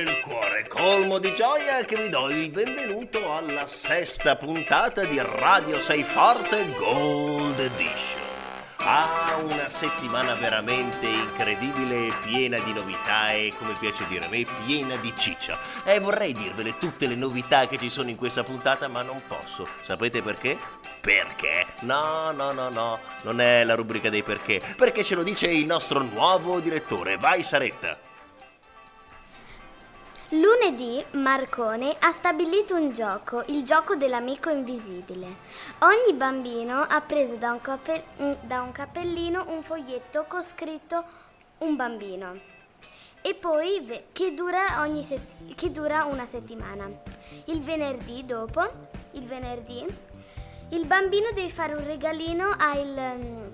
il cuore colmo di gioia che vi do il benvenuto alla sesta puntata di Radio Sei Forte Gold Edition. Ah, una settimana veramente incredibile piena di novità e, come piace dire a me, piena di ciccia. E vorrei dirvele tutte le novità che ci sono in questa puntata, ma non posso. Sapete perché? Perché? No, no, no, no, non è la rubrica dei perché. Perché ce lo dice il nostro nuovo direttore. Vai, Saretta! Lunedì Marcone ha stabilito un gioco, il gioco dell'amico invisibile. Ogni bambino ha preso da un, cape- da un cappellino un foglietto con scritto un bambino e poi che, dura set- che dura una settimana. Il venerdì dopo, il venerdì, il bambino deve fare un regalino al,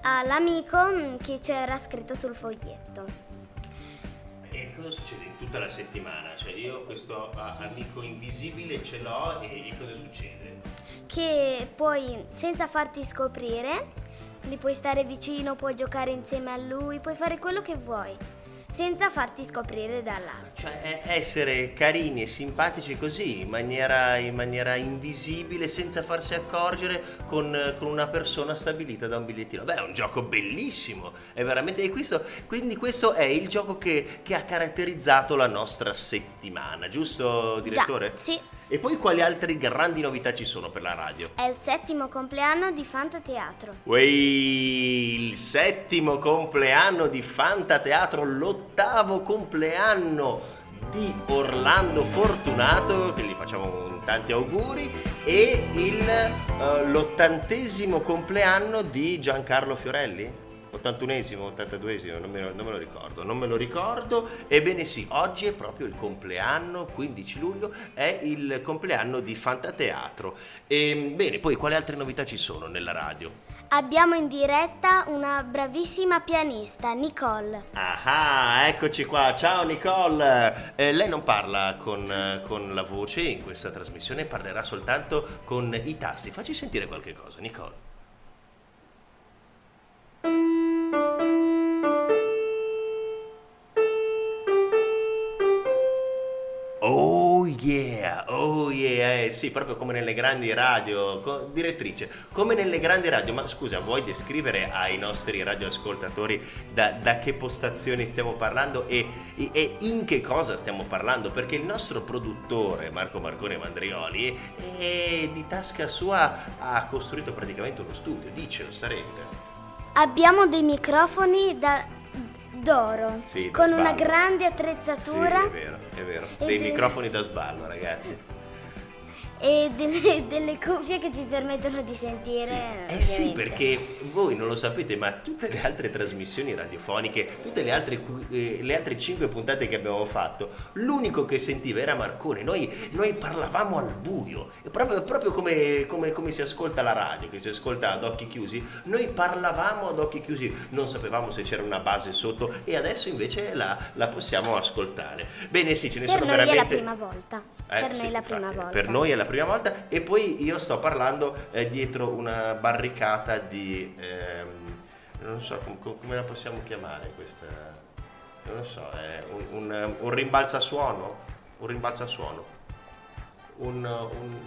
all'amico che c'era scritto sul foglietto. E cosa succede tutta la settimana? Cioè io questo ah, amico invisibile ce l'ho e, e cosa succede? Che poi senza farti scoprire, gli puoi stare vicino, puoi giocare insieme a lui, puoi fare quello che vuoi senza farti scoprire dall'altro. Cioè essere carini e simpatici così, in maniera, in maniera invisibile, senza farsi accorgere, con, con, una persona stabilita da un bigliettino. Beh, è un gioco bellissimo, è veramente questo. Quindi questo è il gioco che, che ha caratterizzato la nostra settimana, giusto direttore? Già, sì. E poi quali altre grandi novità ci sono per la radio? È il settimo compleanno di Fanta Teatro. Uei, il settimo compleanno di Fanta Teatro, l'ottavo compleanno di Orlando Fortunato, che gli facciamo tanti auguri, e il, uh, l'ottantesimo compleanno di Giancarlo Fiorelli. 81esimo, 82esimo, non me, lo, non me, lo, ricordo, non me lo ricordo. Ebbene sì, oggi è proprio il compleanno, 15 luglio, è il compleanno di Fantateatro. E, ehm, bene, poi quali altre novità ci sono nella radio? Abbiamo in diretta una bravissima pianista, Nicole. Ah, eccoci qua. Ciao Nicole. Eh, lei non parla con, con la voce in questa trasmissione, parlerà soltanto con i tasti. Facci sentire qualche cosa, Nicole. Oh yeah, oh yeah, eh, sì, proprio come nelle grandi radio, co- direttrice, come nelle grandi radio, ma scusa, vuoi descrivere ai nostri radioascoltatori da, da che postazioni stiamo parlando e, e, in che cosa stiamo parlando? Perché il nostro produttore, Marco Marcone Mandrioli, è, di tasca sua ha costruito praticamente uno studio, dicelo, sarebbe. Abbiamo dei microfoni da, d'oro sì, con una grande attrezzatura. Sì, è vero, è vero. Dei del... microfoni da sballo, ragazzi e delle, delle, cuffie che ci permettono di sentire. Sì. Eh sì, perché voi non lo sapete, ma tutte le altre trasmissioni radiofoniche, tutte le altre, eh, le altre cinque puntate che abbiamo fatto, l'unico che sentiva era Marcone. Noi, noi parlavamo al buio, proprio, proprio come, come, come, si ascolta la radio, che si ascolta ad occhi chiusi. Noi parlavamo ad occhi chiusi, non sapevamo se c'era una base sotto e adesso invece la, la possiamo ascoltare. Bene, sì, ce ne per sono veramente. È la prima volta. Eh, per sì, noi è la prima volta. Per noi è la prima volta e poi io sto parlando eh, dietro una barricata di... Ehm, non so com- come la possiamo chiamare questa... Non lo so, è un, un, un rimbalzasuono? Un rimbalzasuono? Un... un,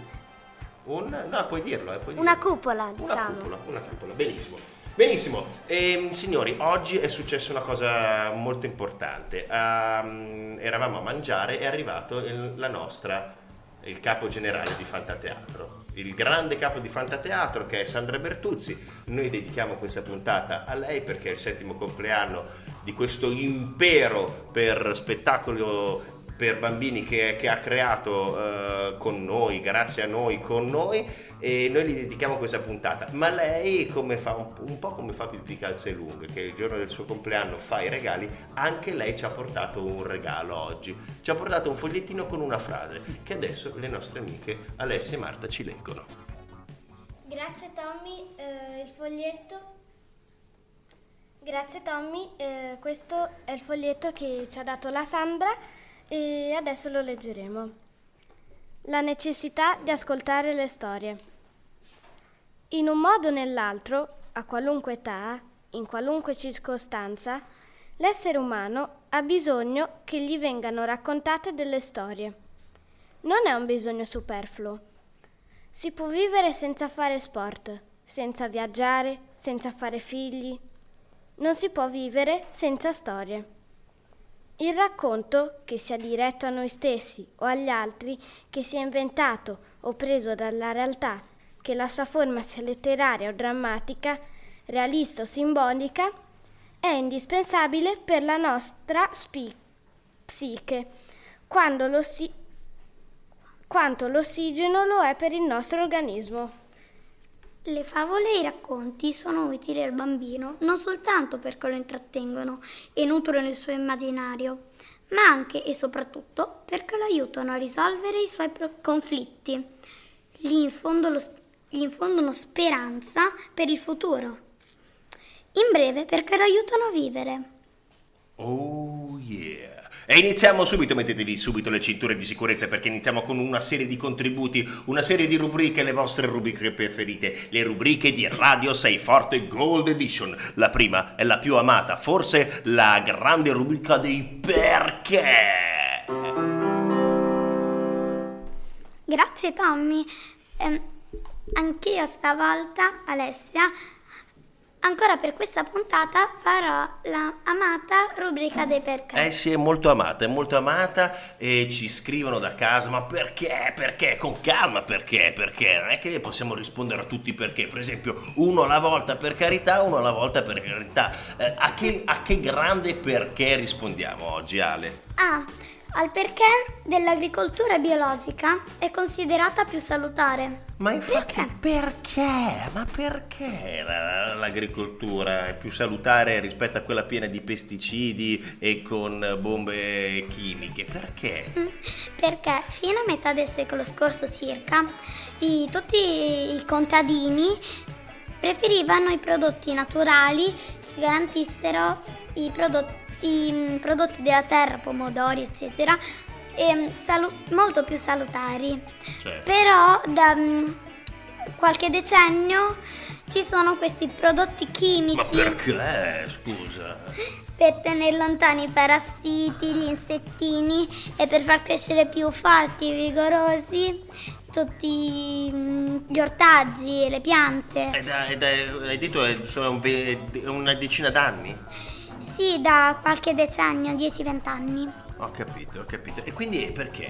un no, puoi dirlo, eh, puoi Una dirlo. cupola, diciamo. Una cupola, una cupola, benissimo. Benissimo, ehm, signori, oggi è successa una cosa molto importante. Um, eravamo a mangiare, è arrivato il, la nostra, il capo generale di Fantateatro, il grande capo di Fantateatro che è Sandra Bertuzzi. Noi dedichiamo questa puntata a lei perché è il settimo compleanno di questo impero per spettacolo per bambini che, che ha creato uh, con noi, grazie a noi, con noi e noi gli dedichiamo questa puntata. Ma lei, come fa, un, un po' come fa Pippi Calzelung, che il giorno del suo compleanno fa i regali, anche lei ci ha portato un regalo oggi. Ci ha portato un fogliettino con una frase che adesso le nostre amiche Alessia e Marta ci leggono. Grazie Tommy, eh, il foglietto. Grazie Tommy, eh, questo è il foglietto che ci ha dato la Sandra e adesso lo leggeremo. La necessità di ascoltare le storie. In un modo o nell'altro, a qualunque età, in qualunque circostanza, L'essere umano ha bisogno che gli vengano raccontate delle storie. Non è un bisogno superfluo. Si può vivere senza fare sport, senza viaggiare, senza fare figli. Non si può vivere senza storie. Il racconto, che sia diretto a noi stessi o agli altri, che sia inventato o preso dalla realtà, che la sua forma sia letteraria o drammatica, realista o simbolica, è indispensabile per la nostra spi- psiche, quanto l'ossigeno lo è per il nostro organismo. Le favole e i racconti sono utili al bambino non soltanto perché lo intrattengono e nutrono il suo immaginario, ma anche e soprattutto perché lo aiutano a risolvere i suoi conflitti, gli infondono, gli infondono speranza per il futuro. In breve, perché lo aiutano a vivere. Oh yeah! E iniziamo subito, mettetevi subito le cinture di sicurezza perché iniziamo con una serie di contributi, una serie di rubriche, le vostre rubriche preferite, le rubriche di Radio 6 Forte Gold Edition. La prima è la più amata, forse la grande rubrica dei perché. Grazie Tommy. Eh, anch'io stavolta, Alessia, Ancora per questa puntata farò la amata rubrica dei perché. Eh sì, è molto amata, è molto amata e ci scrivono da casa, ma perché? Perché? Con calma, perché? Perché? Non è che possiamo rispondere a tutti perché. Per esempio, uno alla volta per carità, uno alla volta per carità. Eh, a, che, a che grande perché rispondiamo oggi, Ale? Ah, al perché dell'agricoltura biologica è considerata più salutare. Ma infatti perché? perché? Ma perché l'agricoltura è più salutare rispetto a quella piena di pesticidi e con bombe chimiche? Perché? Mm, perché fino a metà del secolo scorso circa i, tutti i contadini preferivano i prodotti naturali che garantissero i prodotti i mm, prodotti della terra, pomodori, eccetera, e, salu- molto più salutari. Certo. Però da um, qualche decennio ci sono questi prodotti chimici. Ma perché? Scusa. Per tenere lontani i parassiti, gli insettini e per far crescere più forti, vigorosi tutti mm, gli ortaggi e le piante. E da, e da, hai detto è una decina d'anni? Sì, da qualche decennio, 10-20 anni. Ho capito, ho capito. E quindi perché?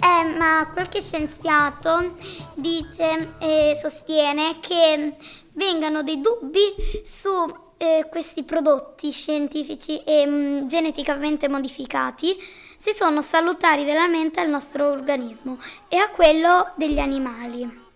Eh, ma qualche scienziato dice e sostiene che vengano dei dubbi su eh, questi prodotti scientifici e mh, mm, geneticamente modificati se sono salutari veramente al nostro organismo e a quello degli animali.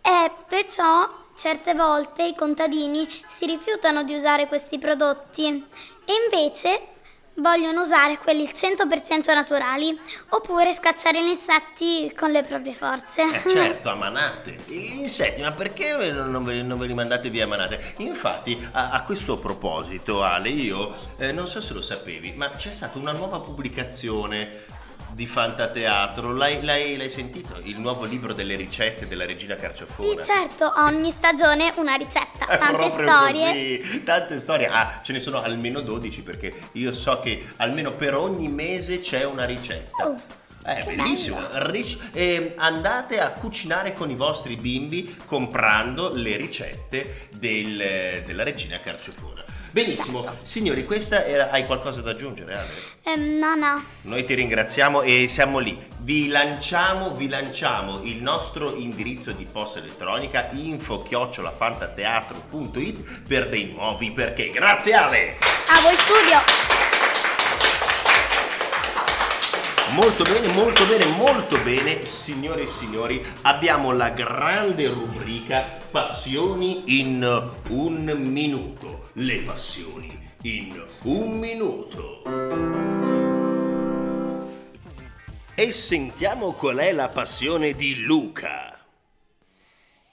E perciò Certe volte i contadini si rifiutano di usare questi prodotti e invece vogliono usare quelli il 100% naturali oppure scacciare gli insetti con le proprie forze. Eh certo, a manate. Gli insetti, ma perché non ve, non ve li mandate via a manate? Infatti, a, a questo proposito, Ale, io eh, non so se lo sapevi, ma c'è stata una nuova pubblicazione di Fantateatro. L'hai, l'hai, l'hai, sentito? Il nuovo libro delle ricette della regina Carciofona. Sì, certo, ogni stagione una ricetta, tante storie. Così, tante storie. Ah, ce ne sono almeno 12 perché io so che almeno per ogni mese c'è una ricetta. Oh. È eh, bellissimo. Ric- eh, andate a cucinare con i vostri bimbi comprando le ricette del, della regina Carciofona. Benissimo, certo. signori, questa era, hai qualcosa da aggiungere? Ale? Um, no, no. Noi ti ringraziamo e siamo lì. Vi lanciamo, vi lanciamo il nostro indirizzo di posta elettronica info-fantateatro.it per dei nuovi perché. Grazie Ale! A voi studio! Molto bene, molto bene, molto bene, signore e signori, abbiamo la grande rubrica Passioni in un minuto. Le passioni in un minuto. E sentiamo qual è la passione di Luca.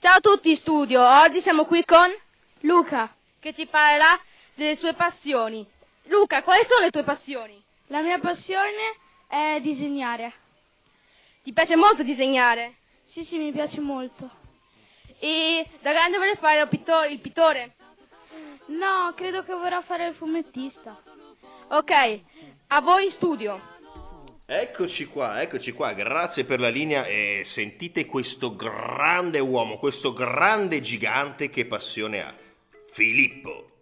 Ciao a tutti studio, oggi siamo qui con Luca che ci parlerà delle sue passioni. Luca, quali sono le tue passioni? La mia passione è disegnare. Ti piace molto disegnare? Sì, sì, mi piace molto. E da grande vuole fare il? Il pittore? No, credo che vorrà fare il fumettista. Ok, a voi in studio. Eccoci qua, eccoci qua, grazie per la linea e sentite questo grande uomo, questo grande gigante che passione ha. Filippo.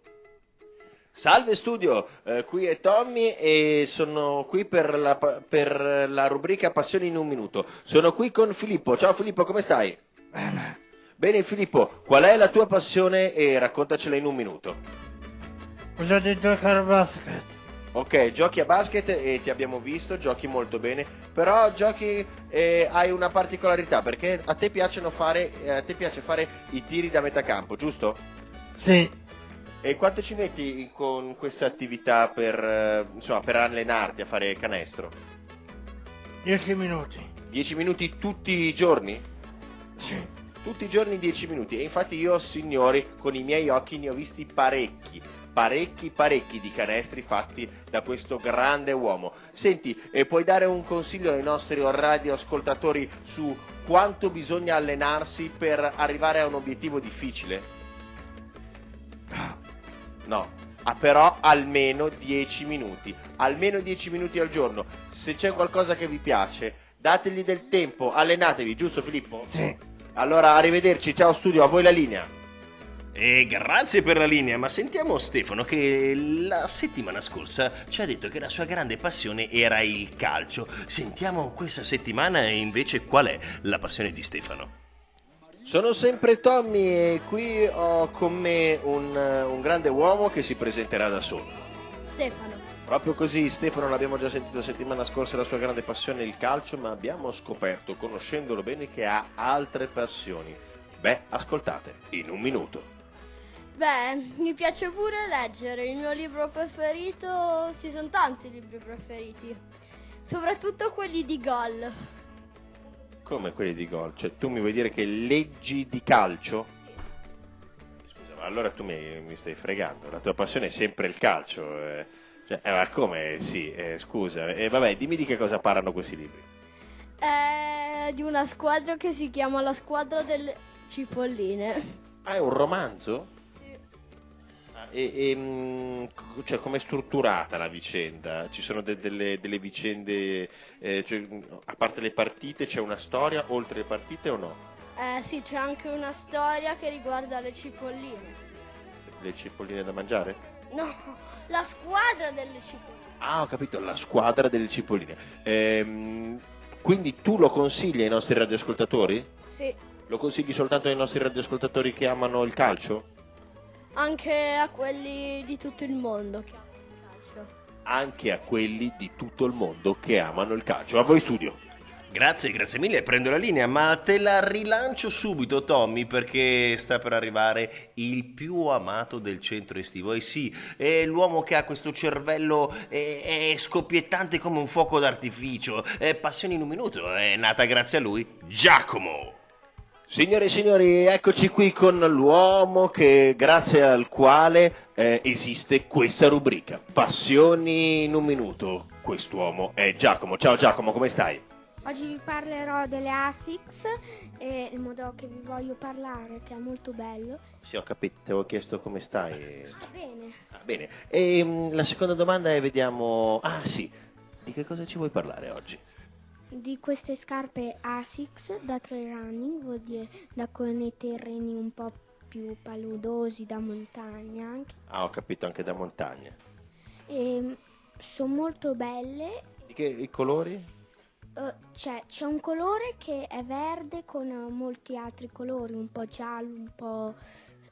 Salve studio, eh, qui è Tommy e sono qui per la, per la rubrica Passioni in un minuto. Sono qui con Filippo. Ciao Filippo, come stai? Bene Filippo, qual è la tua passione e raccontacela in un minuto. Quello di giocare a basket. Ok, giochi a basket e ti abbiamo visto, giochi molto bene, però giochi eh, hai una particolarità perché a te piacciono fare eh, a te piace fare i tiri da metà campo, giusto? Sì, E quanto ci metti con questa attività per, eh, insomma, per allenarti a fare canestro? 10 minuti. 10 minuti tutti i giorni? Sì. Tutti i giorni 10 minuti. E infatti io, signori, con i miei occhi ne ho visti parecchi, parecchi, parecchi di canestri fatti da questo grande uomo. Senti, e puoi dare un consiglio ai nostri radioascoltatori su quanto bisogna allenarsi per arrivare a un obiettivo difficile? No, ah, però almeno 10 minuti, almeno 10 minuti al giorno. Se c'è qualcosa che vi piace, dategli del tempo, allenatevi, giusto Filippo? Sì. Allora, arrivederci, ciao studio, a voi la linea. E grazie per la linea, ma sentiamo Stefano che la settimana scorsa ci ha detto che la sua grande passione era il calcio. Sentiamo questa settimana invece qual è la passione di Stefano. Sono sempre Tommy e qui ho con me un, un grande uomo che si presenterà da solo. Stefano. Proprio così, Stefano l'abbiamo già sentito settimana scorsa, la sua grande passione è il calcio, ma abbiamo scoperto, conoscendolo bene, che ha altre passioni. Beh, ascoltate, in un minuto. Beh, mi piace pure leggere. Il mio libro preferito. Ci sono tanti libri preferiti. Soprattutto quelli di gol. Come quelli di gol? Cioè, tu mi vuoi dire che leggi di calcio? Scusa, ma allora tu mi, mi stai fregando. La tua passione è sempre il calcio. eh. Cioè, eh, ma come? Sì, eh, scusa. E vabbè, dimmi di che cosa parlano questi libri. È di una squadra che si chiama la squadra delle cipolline. Ah, è un romanzo? E, e, c- cioè, com'è strutturata la vicenda? Ci sono de- delle, delle vicende, eh, cioè, a parte le partite, c'è una storia oltre le partite o no? Eh sì, c'è anche una storia che riguarda le cipolline. Le cipolline da mangiare? No, la squadra delle cipolline. Ah, ho capito, la squadra delle cipolline. Ehm, quindi tu lo consigli ai nostri radioascoltatori? Sì, Lo consigli soltanto ai nostri radioascoltatori che amano il calcio? Anche a quelli di tutto il mondo che amano il calcio. Anche a quelli di tutto il mondo che amano il calcio. A voi studio. Grazie, grazie mille, prendo la linea, ma te la rilancio subito Tommy perché sta per arrivare il più amato del centro estivo. E sì, è l'uomo che ha questo cervello è, è scoppiettante come un fuoco d'artificio, è passione in un minuto, è nata grazie a lui, Giacomo. Signore e signori, eccoci qui con l'uomo che, grazie al quale eh, esiste questa rubrica. Passioni in un minuto. Quest'uomo è Giacomo. Ciao Giacomo, come stai? Oggi vi parlerò delle ASICS e il modello che vi voglio parlare, che è molto bello. Sì, ho capito, ti avevo chiesto come stai. Va bene. Ah, bene. E mm, la seconda domanda è, vediamo... Ah sì, di che cosa ci vuoi parlare oggi? Di queste scarpe ASICS da trail running, vuol dire da con i terreni un po' più paludosi, da montagna anche. Ah, ho capito, anche da montagna. E sono molto belle. Di che i colori? Eh, c'è, c'è un colore che è verde con molti altri colori, un po' giallo, un po'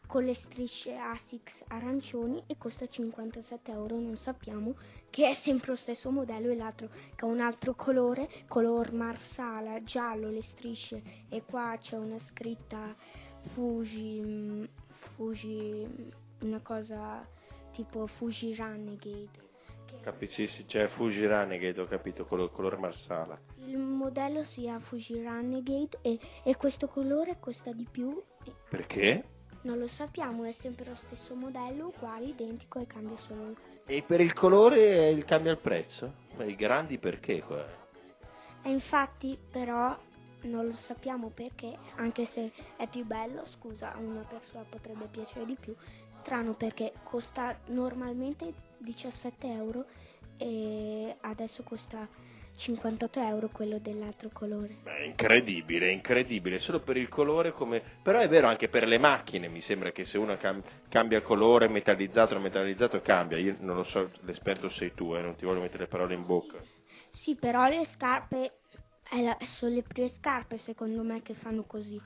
con le strisce ASICS arancioni e costa 57 euro, non sappiamo che è sempre lo stesso modello e l'altro che ha un altro colore, color marsala, giallo, le strisce e qua c'è una scritta Fuji, Fuji, una cosa tipo Fuji Renegade. Capi- sì, sì, c'è Fuji Renegade, ho capito, color, colore marsala. Il modello si ha Fuji Renegade e, e questo colore costa di più. Perché? Non lo sappiamo, è sempre lo stesso modello, uguale, identico e cambia solo il colore. E per il colore il cambia il prezzo? Ma i grandi perché? qua? E infatti però non lo sappiamo perché, anche se è più bello, scusa, a una persona potrebbe piacere di più, strano perché costa normalmente 17 euro e adesso costa 58 euro quello dell'altro colore. Beh, incredibile, incredibile, solo per il colore come... Però è vero anche per le macchine, mi sembra che se una cam- cambia colore, metallizzato, non metallizzato, cambia. Io non lo so, l'esperto sei tu, eh, non ti voglio mettere le parole in bocca. Sì, però le scarpe, la- sono le prime scarpe secondo me che fanno così.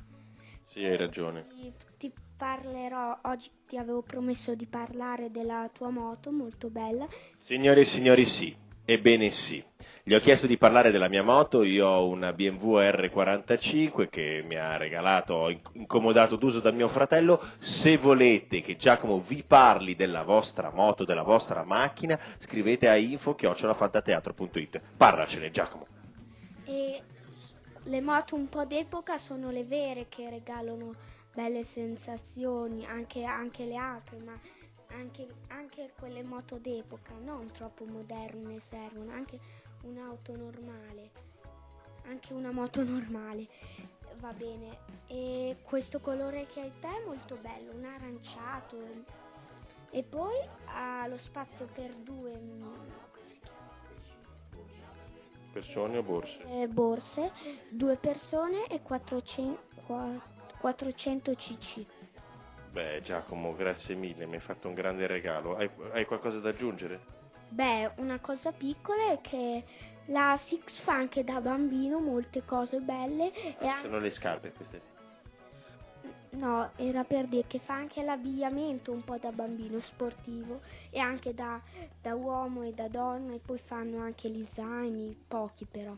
Sì, hai ragione. Ti, ti parlerò, oggi ti avevo promesso di parlare della tua moto, molto bella. Signore e signori, sì. Ebbene sì. Gli ho chiesto di parlare della mia moto, io ho una BMW R45 che mi ha regalato, incomodato d'uso dal mio fratello. Se volete che Giacomo vi parli della vostra moto, della vostra macchina, scrivete a info-fantateatro.it. Parlacene Giacomo. E le moto un po' d'epoca sono le vere che regalano belle sensazioni, anche, anche le altre, ma anche, anche quelle moto d'epoca, non troppo moderne servono, anche un'auto normale, anche una moto normale va bene. E questo colore che hai te è molto bello, un aranciato. E poi ha lo spazio per due mm, Persone o borse? eh, borse, due persone e 400, qua- 400 cc. Beh Giacomo, grazie mille, mi hai fatto un grande regalo. Hai, hai qualcosa da aggiungere? Beh, una cosa piccola è che la Six fa anche da bambino molte cose belle anche, Sono le scarpe queste. no, era per dire che fa anche l'abbigliamento un po' da bambino sportivo e anche da, da uomo e da donna e poi fanno anche gli zaini, pochi però.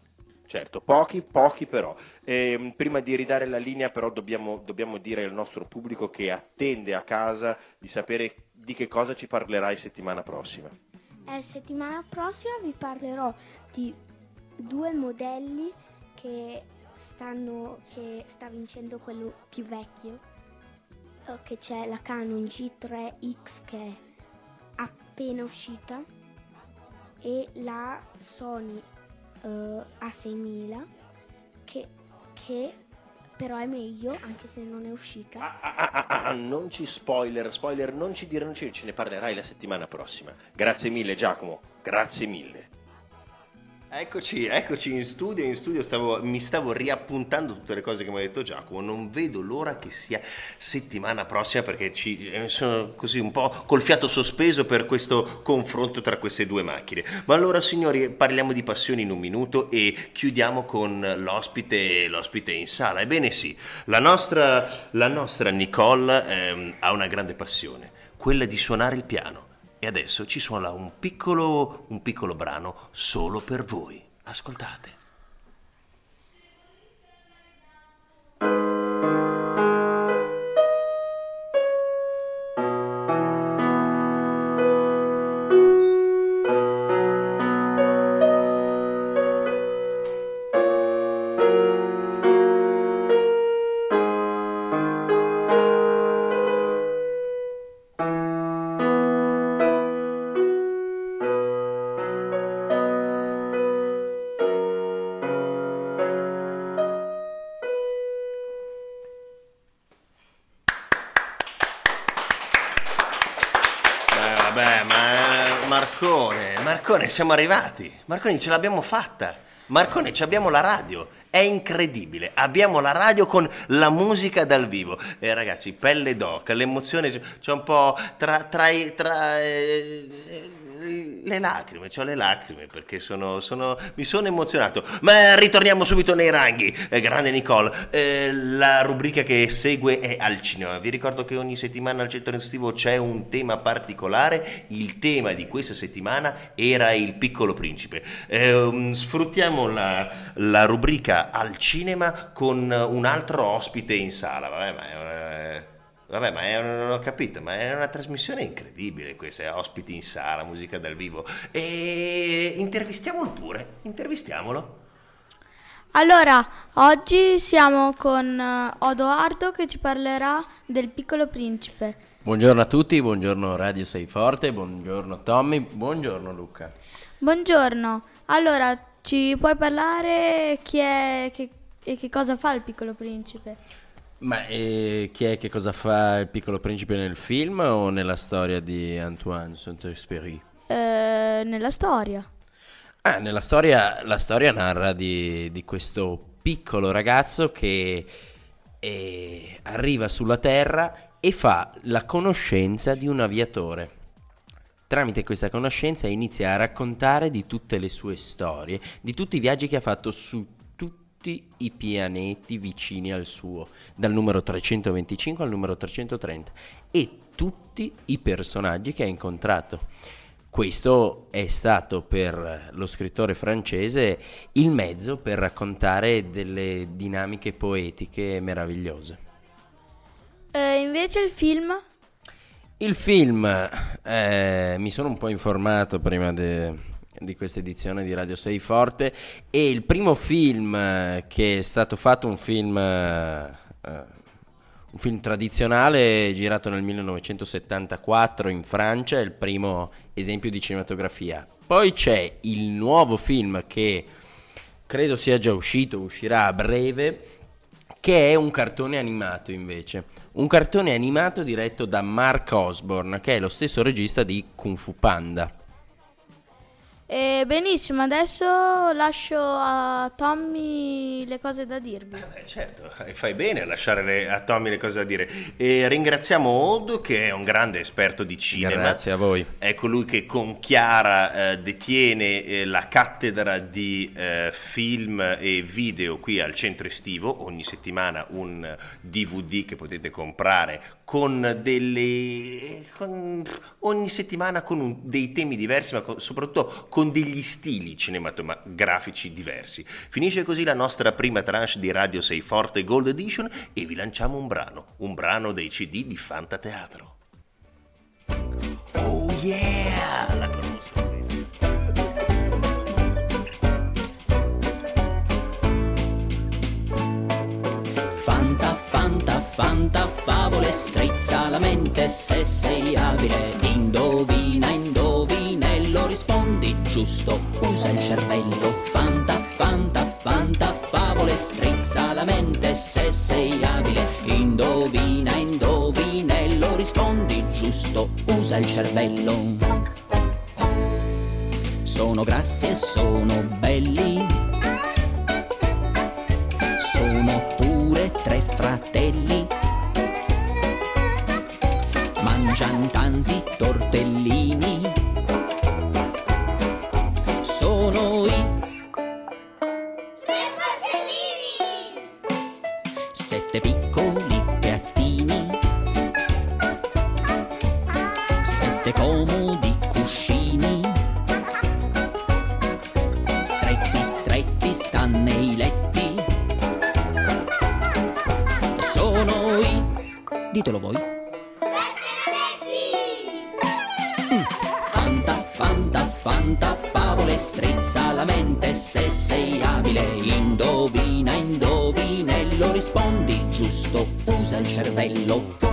Certo, pochi, pochi però. Ehm, prima di ridare la linea però dobbiamo, dobbiamo dire al nostro pubblico che attende a casa di sapere di che cosa ci parlerai settimana prossima. E settimana prossima vi parlerò di due modelli che stanno che sta vincendo quello più vecchio eh, che c'è la Canon G3X che è appena uscita e la Sony eh, A6000 che, che però è meglio anche se non è uscita Ah, ah, ah, non ci spoiler, spoiler, non ci dire, non ci ce ne parlerai la settimana prossima. Grazie mille Giacomo, grazie mille. Eccoci, eccoci in studio, in studio stavo- mi stavo riappuntando tutte le cose che mi ha detto Giacomo, non vedo l'ora che sia settimana prossima perché ci, eh, sono così un po' col fiato sospeso per questo confronto tra queste due macchine. Ma allora signori parliamo di passioni in un minuto e chiudiamo con l'ospite, l'ospite in sala. Ebbene sì, la nostra, la nostra Nicole ehm, ha una grande passione, quella di suonare il piano. E adesso ci suona un piccolo, un piccolo brano solo per voi. Ascoltate. Siamo arrivati. Marcone, ce l'abbiamo fatta. Marcone, ci abbiamo la radio. È incredibile. Abbiamo la radio con la musica dal vivo. E ragazzi, pelle d'oca, l'emozione c'è un po' tra, tra, tra, eh, eh, le lacrime, ho le lacrime perché sono, sono- mi sono emozionato. Ma ritorniamo subito nei ranghi. Eh, grande Nicole, eh, la rubrica che segue è al cinema. Vi ricordo che ogni settimana al centro estivo c'è un tema particolare. Il tema di questa settimana era il piccolo principe. Eh, sfruttiamo la, la rubrica al cinema con un altro ospite in sala. Vabbè, ma è una- Vabbè, ma è, non ho capito, ma è una trasmissione incredibile questa, ospiti in sala, musica dal vivo. E intervistiamolo pure, intervistiamolo. Allora, oggi siamo con eh, Odoardo che ci parlerà del piccolo principe. Buongiorno a tutti, buongiorno Radio Sei Forte, buongiorno Tommy, buongiorno Luca. Buongiorno, allora ci puoi parlare chi è che- e che cosa fa il piccolo principe? Ma eh, chi è che cosa fa il piccolo principe nel film o nella storia di Antoine Saint-Exupéry? Eh, nella storia. Ah, nella storia, la storia narra di, di questo piccolo ragazzo che eh, arriva sulla Terra e fa la conoscenza di un aviatore. Tramite questa conoscenza inizia a raccontare di tutte le sue storie, di tutti i viaggi che ha fatto su tutti i pianeti vicini al suo, dal numero 325 al numero 330, e tutti i personaggi che ha incontrato. Questo è stato per lo scrittore francese il mezzo per raccontare delle dinamiche poetiche meravigliose. Eh, invece il film? Il film, eh, mi sono un po' informato prima de- di questa edizione di Radio 6 Forte e il primo film eh, che è stato fatto, un film, eh, un film tradizionale girato nel 1974 in Francia, è il primo esempio di cinematografia. Poi c'è il nuovo film che credo sia già uscito, uscirà a breve, che è un cartone animato invece. Un cartone animato diretto da Mark Osborne, che è lo stesso regista di Kung Fu Panda. Eh, benissimo, adesso lascio a Tommy le cose da dirvi. Eh, certo, e fai bene a lasciare le- a Tommy le cose da dire. E ringraziamo Odo che è un grande esperto di cinema. Grazie a voi. È colui che con Chiara eh, detiene eh, la cattedra di eh, film e video qui al centro estivo. Ogni settimana un DVD che potete comprare con delle. con- ogni settimana con un- dei temi diversi, ma con- soprattutto con degli stili cinematografici diversi. Finisce così la nostra prima tranche di Radio 6 Forte Gold Edition e vi lanciamo un brano, un brano dei CD di Fantateatro. Oh yeah! La. Fanta, fanta, fanta, favole, strizza la mente se sei abile. Indovina, indovinello, rispondi giusto, usa il cervello. Fanta, fanta, fanta, favole, strizza la mente se sei abile. Indovina, indovinello, rispondi giusto, usa il cervello. Sono grassi e sono belli sono pure tre fratelli. Mangian tanti tortellini. Sette comodi cuscini. Stretti, stretti stanno nei letti. Sono i. Ditelo voi. Mm. Fanta, fanta, fanta, favole, strizza la mente se sei abile. Indovina, indovinello, rispondi giusto, usa il cervello.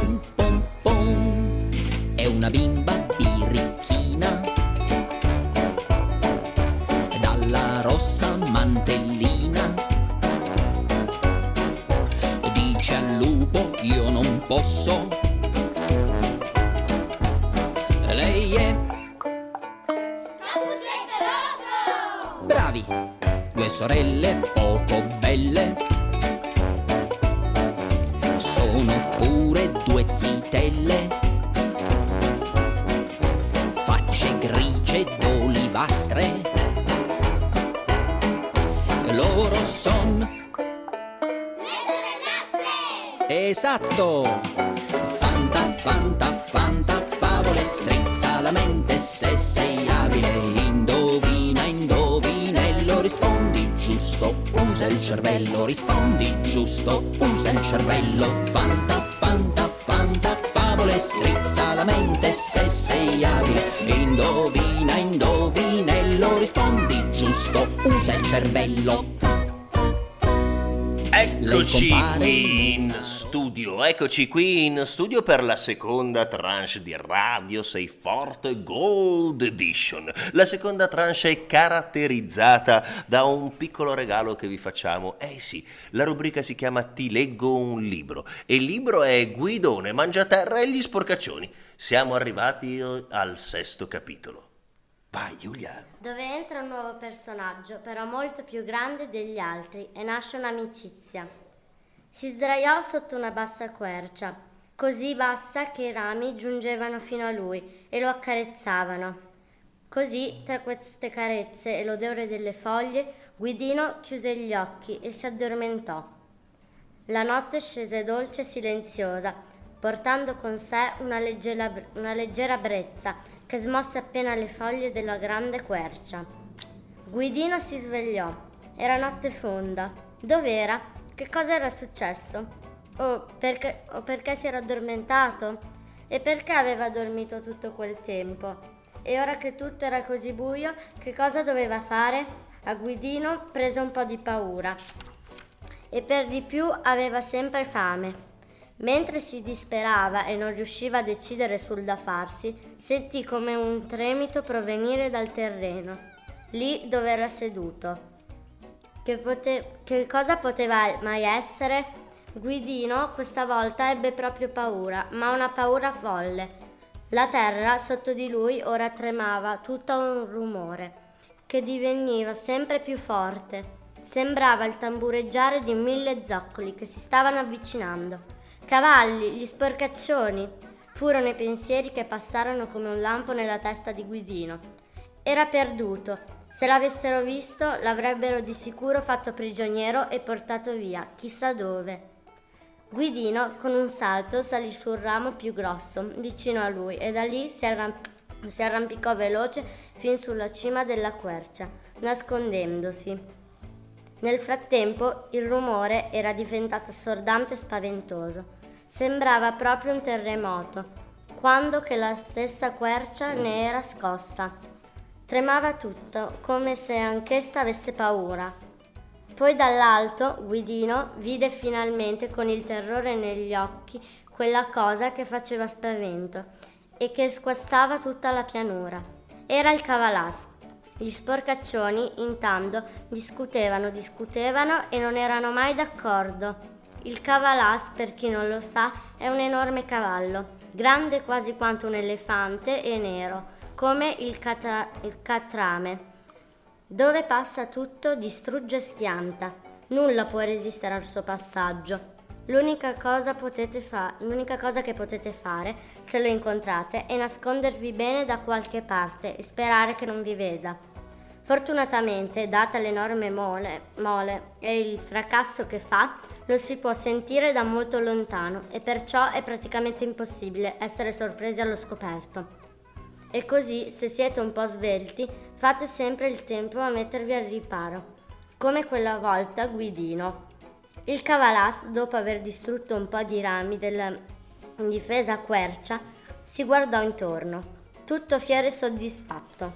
Rispondi giusto, usa il cervello, rispondi giusto, usa il cervello. Fanta, fanta, fanta, favole, strizza la mente se sei abile. Indovina, indovinello, rispondi giusto, usa il cervello. Eccoci in studio eccoci qui in studio per la seconda tranche di Radio Sei Forte Gold Edition. La seconda tranche è caratterizzata da un piccolo regalo che vi facciamo. Eh sì, la rubrica si chiama Ti leggo un libro e il libro è Guidone, Mangiaterra e gli sporcaccioni. Siamo arrivati al sesto capitolo. Vai Giulia. Dove entra un nuovo personaggio, però molto più grande degli altri, e nasce un'amicizia. Si sdraiò sotto una bassa quercia, così bassa che i rami giungevano fino a lui e lo accarezzavano. Così, tra queste carezze e l'odore delle foglie, Guidino chiuse gli occhi e si addormentò. La notte scese dolce e silenziosa, portando con sé una leggera, una leggera brezza che smosse appena le foglie della grande quercia. Guidino si svegliò. Era notte fonda. Dov'era? Che cosa era successo? O perché, o perché si era addormentato? E perché aveva dormito tutto quel tempo? E ora che tutto era così buio, che cosa doveva fare? A Guidino prese un po' di paura. E per di più aveva sempre fame. Mentre si disperava e non riusciva a decidere sul da farsi, sentì come un tremito provenire dal terreno, lì dove era seduto. Che, pote- che cosa poteva mai essere? Guidino questa volta ebbe proprio paura, ma una paura folle. La terra sotto di lui ora tremava, tutto un rumore, che diveniva sempre più forte. Sembrava il tambureggiare di mille zoccoli che si stavano avvicinando. Cavalli, gli sporcaccioni. Furono i pensieri che passarono come un lampo nella testa di Guidino. Era perduto, se l'avessero visto, l'avrebbero di sicuro fatto prigioniero e portato via, chissà dove. Guidino, con un salto, salì sul ramo più grosso, vicino a lui, e da lì si, arramp- si arrampicò veloce fin sulla cima della quercia, nascondendosi. Nel frattempo il rumore era diventato assordante e spaventoso. Sembrava proprio un terremoto, quando che la stessa quercia ne era scossa. Tremava tutto, come se anch'essa avesse paura. Poi dall'alto Guidino vide finalmente con il terrore negli occhi quella cosa che faceva spavento e che squassava tutta la pianura. Era il cavalas. Gli sporcaccioni, intanto, discutevano, discutevano e non erano mai d'accordo. Il cavalas, per chi non lo sa, è un enorme cavallo, grande quasi quanto un elefante e nero come il, cata- il catrame. Dove passa tutto distrugge e schianta. Nulla può resistere al suo passaggio. L'unica cosa, fa- l'unica cosa, che potete fare, se lo incontrate, è nascondervi bene da qualche parte e sperare che non vi veda. Fortunatamente, data l'enorme mole, mole e il fracasso che fa, lo si può sentire da molto lontano e perciò è praticamente impossibile essere sorpresi allo scoperto. E così, se siete un po' svelti, fate sempre il tempo a mettervi al riparo, come quella volta Guidino. Il cavalas, dopo aver distrutto un po' di rami della difesa quercia, si guardò intorno, tutto fiero e soddisfatto.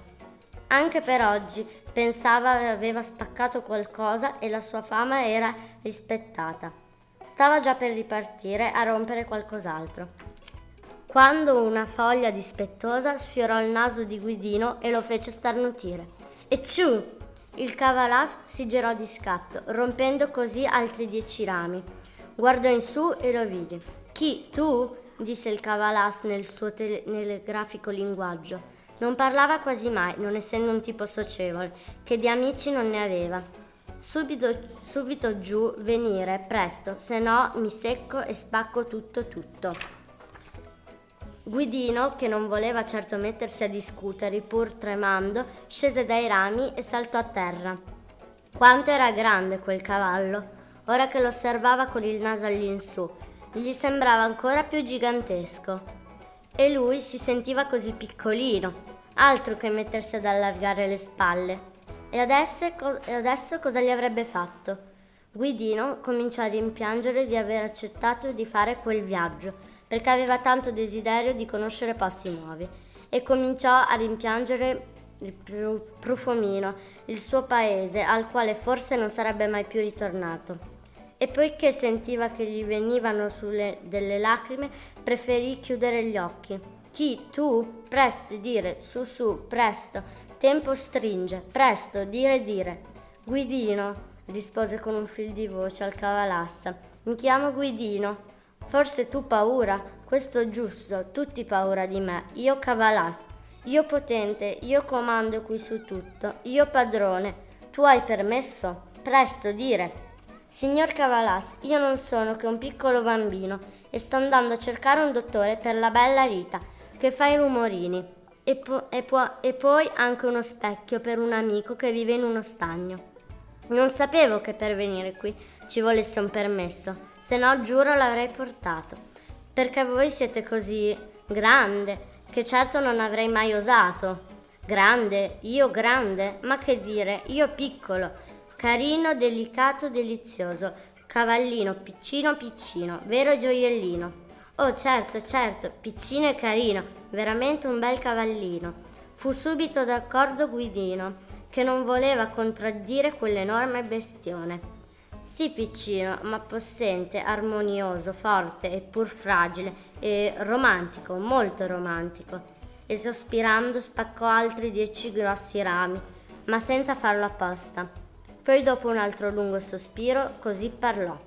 Anche per oggi pensava aveva spaccato qualcosa e la sua fama era rispettata. Stava già per ripartire a rompere qualcos'altro quando una foglia dispettosa sfiorò il naso di Guidino e lo fece starnutire. E ciù! Il cavalas si girò di scatto, rompendo così altri dieci rami. Guardò in su e lo vide. Chi? Tu? disse il cavalas nel suo telegrafico linguaggio. Non parlava quasi mai, non essendo un tipo socievole, che di amici non ne aveva. Subito, subito giù, venire, presto, se no mi secco e spacco tutto tutto. Guidino, che non voleva certo mettersi a discutere, pur tremando, scese dai rami e saltò a terra. Quanto era grande quel cavallo! Ora che lo osservava con il naso all'insù, gli sembrava ancora più gigantesco. E lui si sentiva così piccolino, altro che mettersi ad allargare le spalle. E adesso, e adesso cosa gli avrebbe fatto? Guidino cominciò a rimpiangere di aver accettato di fare quel viaggio perché aveva tanto desiderio di conoscere posti nuovi e cominciò a rimpiangere il Profumino, il suo paese, al quale forse non sarebbe mai più ritornato. e poiché sentiva che gli venivano sulle delle lacrime, preferì chiudere gli occhi. Chi? Tu? Presto dire, su su, presto. Tempo stringe, presto, dire dire. Guidino, rispose con un fil di voce al cavalassa. Mi chiamo Guidino. Forse tu paura? Questo è giusto, tutti paura di me. Io cavalas. Io potente, io comando qui su tutto. Io padrone. Tu hai permesso? Presto, dire. Signor Cavalas, io non sono che un piccolo bambino e sto andando a cercare un dottore per la bella Rita che fa i rumorini e, po- e, po- e poi anche uno specchio per un amico che vive in uno stagno. Non sapevo che per venire qui ci volesse un permesso, se no giuro l'avrei portato. Perché voi siete così grande che certo non avrei mai osato. Grande, io grande, ma che dire, io piccolo, carino, delicato, delizioso, cavallino, piccino, piccino, vero gioiellino. Oh certo, certo, piccino e carino, veramente un bel cavallino. Fu subito d'accordo Guidino che non voleva contraddire quell'enorme bestione. Sì, piccino, ma possente, armonioso, forte e pur fragile e romantico, molto romantico. E sospirando spaccò altri dieci grossi rami, ma senza farlo apposta. Poi dopo un altro lungo sospiro, così parlò.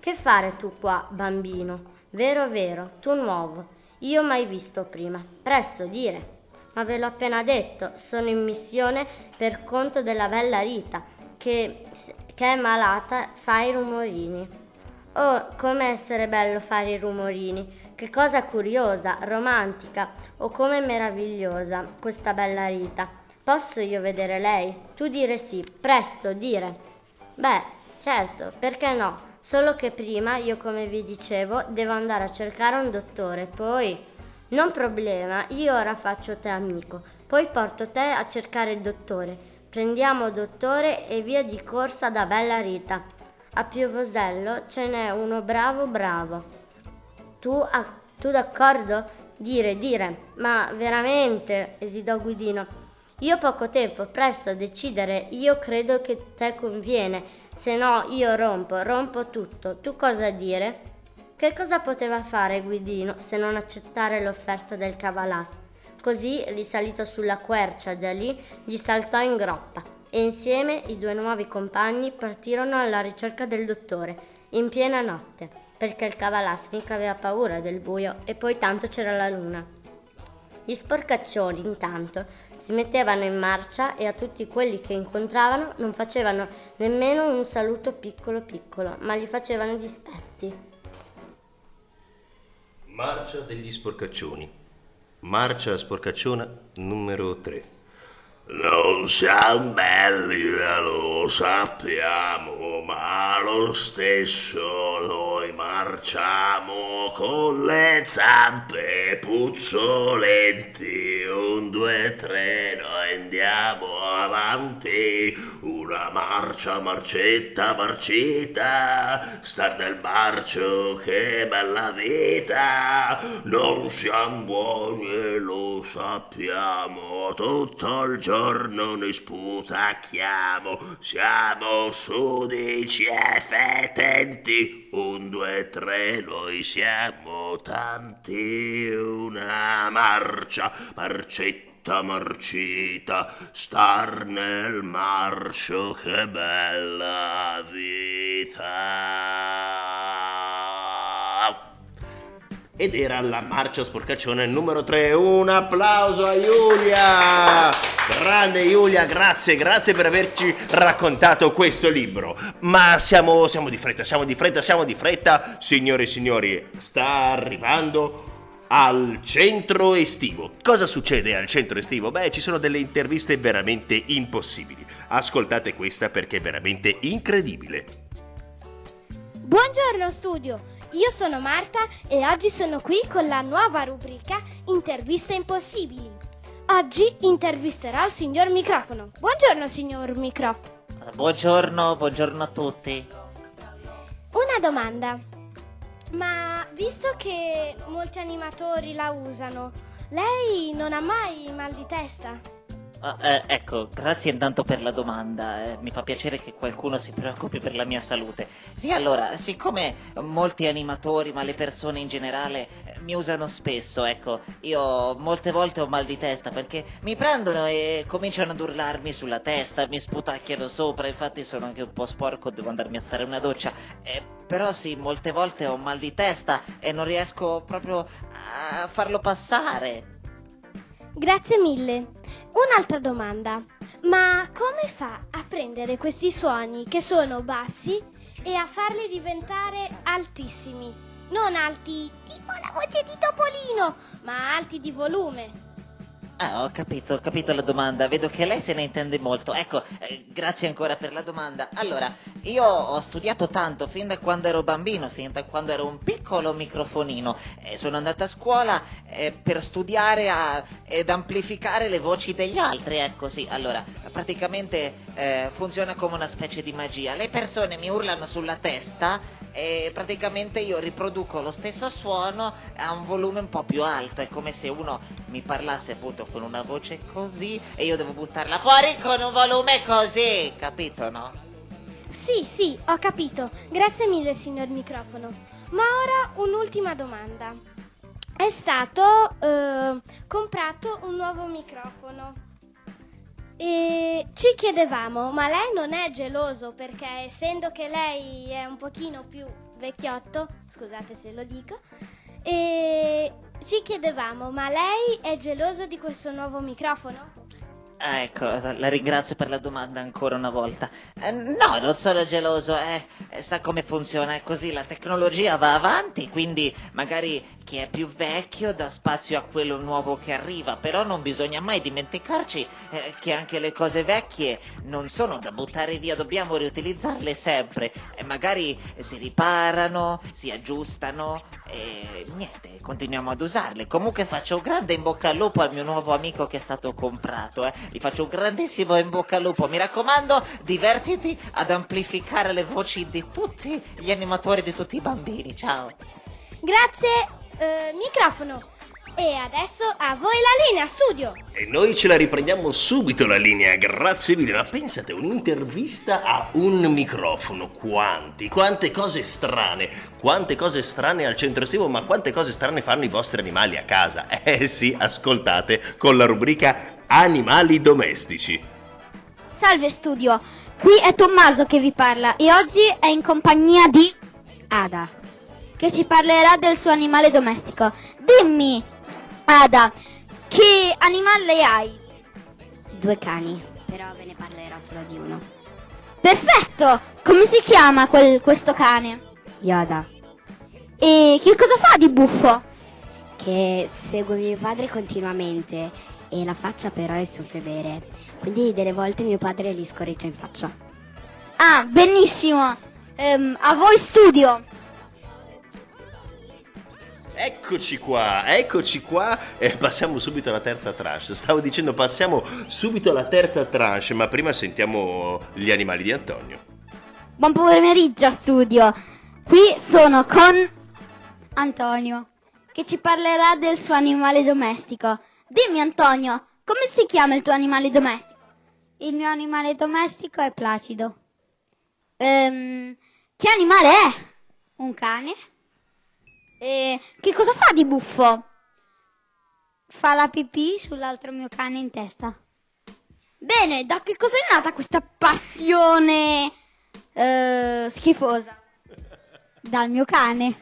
Che fare tu qua, bambino? Vero, vero, tu nuovo. Io mai visto prima. Presto dire ma ve l'ho appena detto, sono in missione per conto della bella Rita, che, che è malata, fa i rumorini. Oh, come essere bello fare i rumorini! Che cosa curiosa, romantica, o come meravigliosa questa bella Rita. Posso io vedere lei? Tu dire sì, presto, dire. Beh, certo, perché no? Solo che prima, io come vi dicevo, devo andare a cercare un dottore, poi... Non problema, io ora faccio te amico, poi porto te a cercare il dottore. Prendiamo dottore e via di corsa da Bella Rita. A Piovosello ce n'è uno bravo bravo. Tu, ah, tu d'accordo? Dire, dire. Ma veramente, esitò Guidino. Io poco tempo, presto a decidere. Io credo che te conviene. Se no io rompo, rompo tutto. Tu cosa dire? Che cosa poteva fare Guidino se non accettare l'offerta del cavalas? Così, risalito sulla quercia da lì, gli saltò in groppa e insieme i due nuovi compagni partirono alla ricerca del dottore, in piena notte, perché il cavalas mica aveva paura del buio e poi tanto c'era la luna. Gli sporcaccioni, intanto, si mettevano in marcia e a tutti quelli che incontravano non facevano nemmeno un saluto piccolo piccolo, ma gli facevano dispetti. Marcia degli sporcaccioni. Marcia sporcacciona numero 3. Non siamo belli, lo sappiamo, ma lo stesso noi marciamo con le zampe puzzolenti. Un, due, tre, noi andiamo avanti. Una marcia, marcetta, marcita, star nel marcio, che bella vita. Non siamo buoni e lo sappiamo tutto il giorno noi sputacchiamo, siamo sudici e fetenti, un, due, tre, noi siamo tanti, una marcia, marcetta, marcita, star nel marcio, che bella vita ed era la marcia sporcaccione numero 3. Un applauso a Giulia! Grande Giulia, grazie, grazie per averci raccontato questo libro. Ma siamo, siamo di fretta, siamo di fretta, siamo di fretta. Signore e signori, sta arrivando al centro estivo. Cosa succede al centro estivo? Beh, ci sono delle interviste veramente impossibili. Ascoltate questa perché è veramente incredibile. Buongiorno studio! Io sono Marta e oggi sono qui con la nuova rubrica Interviste impossibili. Oggi intervisterò il signor microfono. Buongiorno signor microfono. Buongiorno, buongiorno a tutti. Una domanda. Ma visto che molti animatori la usano, lei non ha mai mal di testa? Ah, eh, ecco, grazie intanto per la domanda. eh, mi fa piacere che qualcuno si preoccupi per la mia salute. Sì, allora, siccome molti animatori, ma le persone in generale, eh, mi usano spesso, ecco, io molte volte ho mal di testa perché mi prendono e cominciano ad urlarmi sulla testa, mi sputacchiano sopra, infatti sono anche un po' sporco, devo andarmi a fare una doccia. Eh, però sì, molte volte ho mal di testa e non riesco proprio a farlo passare. Grazie mille. Un'altra domanda. Ma come fa a prendere questi suoni che sono bassi e a farli diventare altissimi? Non alti tipo la voce di Topolino, ma alti di volume. Ah, ho capito, ho capito la domanda. Vedo che lei se ne intende molto. Ecco, eh, grazie ancora per la domanda. Allora, io ho studiato tanto fin da quando ero bambino, fin da quando ero un piccolo microfonino. Eh, sono andata a scuola eh, per studiare a- ed amplificare le voci degli altri. Ecco, sì. Allora, praticamente eh, funziona come una specie di magia. Le persone mi urlano sulla testa e praticamente io riproduco lo stesso suono a un volume un po' più alto. È come se uno mi parlasse appunto con una voce così e io devo buttarla fuori con un volume così, capito, no? Sì, sì, ho capito. Grazie mille, signor microfono. Ma ora un'ultima domanda. È stato eh, comprato un nuovo microfono. E ci chiedevamo, ma lei non è geloso perché essendo che lei è un pochino più vecchiotto, scusate se lo dico, e ci chiedevamo, ma lei è geloso di questo nuovo microfono? Ah, ecco, la ringrazio per la domanda ancora una volta. Eh, no, non sono geloso, eh, eh, sa come funziona, è così, la tecnologia va avanti, quindi magari chi è più vecchio dà spazio a quello nuovo che arriva, però non bisogna mai dimenticarci eh, che anche le cose vecchie non sono da buttare via, dobbiamo riutilizzarle sempre magari si riparano, si aggiustano e niente, continuiamo ad usarle. Comunque faccio un grande in bocca al lupo al mio nuovo amico che è stato comprato, eh. Gli faccio un grandissimo in bocca al lupo. Mi raccomando, divertiti ad amplificare le voci di tutti gli animatori di tutti i bambini. Ciao. Grazie, eh, microfono. E adesso a voi la linea, studio. E noi ce la riprendiamo subito la linea, grazie mille. Ma pensate, un'intervista a un microfono, quanti, quante cose strane, quante cose strane al centro estivo, ma quante cose strane fanno i vostri animali a casa. Eh sì, ascoltate con la rubrica Animali domestici. Salve studio, qui è Tommaso che vi parla e oggi è in compagnia di Ada, che ci parlerà del suo animale domestico. Dimmi, Ada, che animale hai? Due cani, però ve ne parlerò solo di uno. Perfetto! Come si chiama quel- questo cane? Yoda, E che cosa fa di buffo? che segue mio padre continuamente e la faccia però è suo sedere. Quindi delle volte mio padre gli scorreggia in faccia. Ah, benissimo. Ehm, a voi studio. Eccoci qua, eccoci qua e passiamo subito alla terza tranche. Stavo dicendo passiamo subito alla terza tranche, ma prima sentiamo gli animali di Antonio. Buon pomeriggio studio. Qui sono con Antonio, che ci parlerà del suo animale domestico. Dimmi Antonio, come si chiama il tuo animale domestico? Il mio animale domestico è Placido. Ehm, che animale è? Un cane. E che cosa fa di buffo? Fa la pipì sull'altro mio cane in testa. Bene, da che cosa è nata questa passione eh, schifosa? Dal mio cane.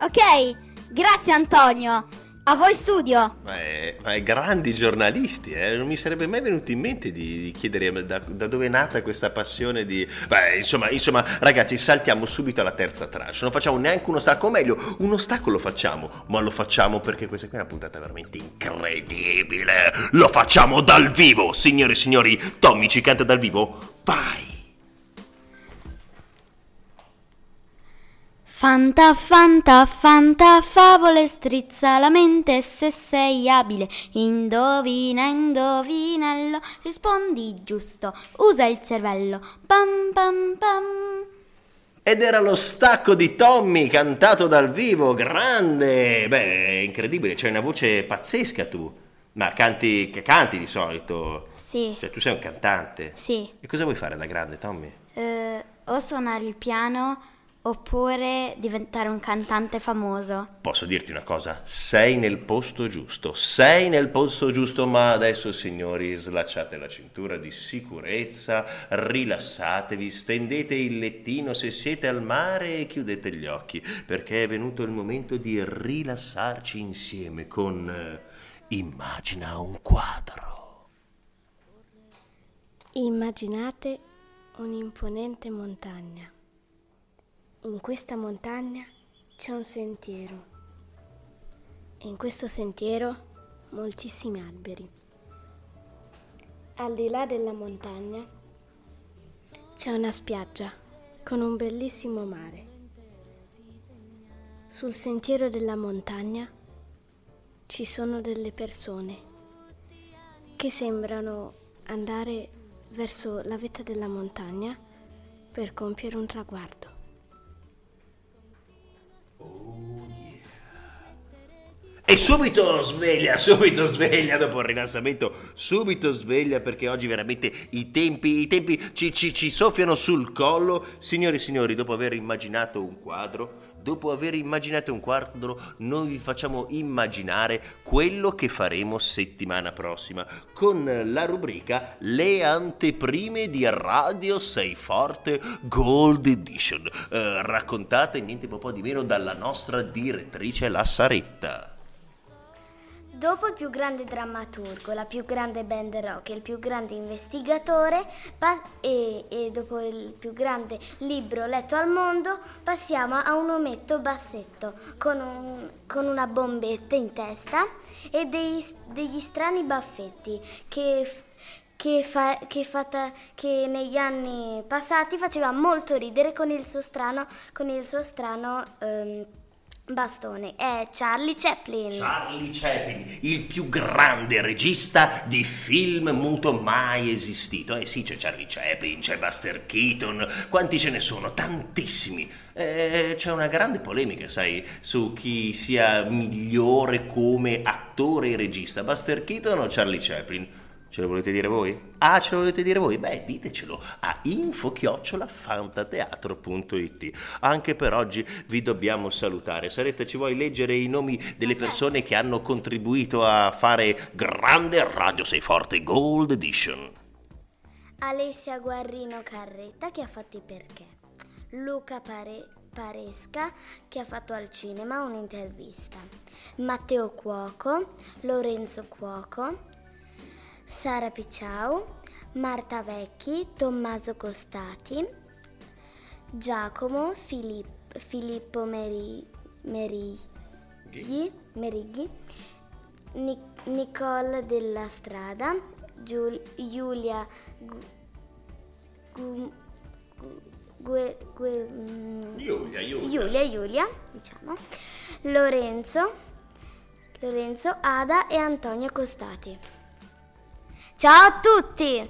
Ok, grazie Antonio. A voi studio. Ma è, ma è grandi giornalisti, eh? non mi sarebbe mai venuto in mente di, di chiedere da, da dove è nata questa passione di... Beh, insomma, insomma, ragazzi, saltiamo subito alla terza tranche, non facciamo neanche un ostacolo, o meglio, un ostacolo facciamo, ma lo facciamo perché questa qui è una puntata veramente incredibile. Lo facciamo dal vivo, signore e signori, Tommy ci canta dal vivo? Vai! Fanta, fanta, fanta, favole, strizza la mente se sei abile. Indovina, indovinello, rispondi giusto, usa il cervello. Pam, pam, pam. Ed era lo stacco di Tommy cantato dal vivo, grande! Beh, è incredibile, c'hai una voce pazzesca tu. Ma canti, canti di solito? Sì. Cioè tu sei un cantante? Sì. E cosa vuoi fare da grande, Tommy? Eh, o suonare il piano oppure diventare un cantante famoso. Posso dirti una cosa, sei nel posto giusto, sei nel posto giusto, ma adesso signori slacciate la cintura di sicurezza, rilassatevi, stendete il lettino se siete al mare e chiudete gli occhi, perché è venuto il momento di rilassarci insieme con eh, Immagina un quadro. Immaginate un'imponente montagna. In questa montagna c'è un sentiero e in questo sentiero moltissimi alberi. Al di là della montagna c'è una spiaggia con un bellissimo mare. Sul sentiero della montagna ci sono delle persone che sembrano andare verso la vetta della montagna per compiere un traguardo. E subito sveglia, subito sveglia dopo il rilassamento, subito sveglia perché oggi veramente i tempi, i tempi ci, ci, ci soffiano sul collo. Signori e signori, dopo aver immaginato un quadro, dopo aver immaginato un quadro, noi vi facciamo immaginare quello che faremo settimana prossima con la rubrica Le anteprime di Radio Sei Forte Gold Edition, eh, raccontate niente po' di meno dalla nostra direttrice La Saretta. Dopo il più grande drammaturgo, la più grande band rock il più grande investigatore pa- e, e dopo il più grande libro letto al mondo passiamo a un ometto bassetto con, un- con una bombetta in testa e dei- degli strani baffetti che, che, fa- che fata- che negli anni passati faceva molto ridere con il suo strano, con il suo strano ehm, bastone. È Charlie Chaplin. Charlie Chaplin, il più grande regista di film muto mai esistito. Eh sì, c'è Charlie Chaplin, c'è Buster Keaton, quanti ce ne sono? Tantissimi. Eh, c'è una grande polemica, sai, su chi sia migliore come attore e regista, Buster Keaton o Charlie Chaplin. Ce lo volete dire voi? Ah, ce lo volete dire voi? Beh, ditecelo a info-fantateatro.it. Anche per oggi vi dobbiamo salutare. Sarete, ci vuoi leggere i nomi delle persone che hanno contribuito a fare grande Radio Sei Forte Gold Edition? Alessia Guarrino Carretta che ha fatto i perché. Luca Pare- Paresca che ha fatto al cinema un'intervista. Matteo Cuoco, Lorenzo Cuoco, Sara Picciau, Marta Vecchi, Tommaso Costati, Giacomo, Filipp- Filippo Meri- Merighi, Merighi Ni- Nicole della Strada, Giul- Giulia Gu- Gu- Gu- Gue- Gue- mm, Giulia, Giulia. Giulia, Giulia, diciamo, Lorenzo, Lorenzo, Ada e Antonio Costati. Ciao a tutti!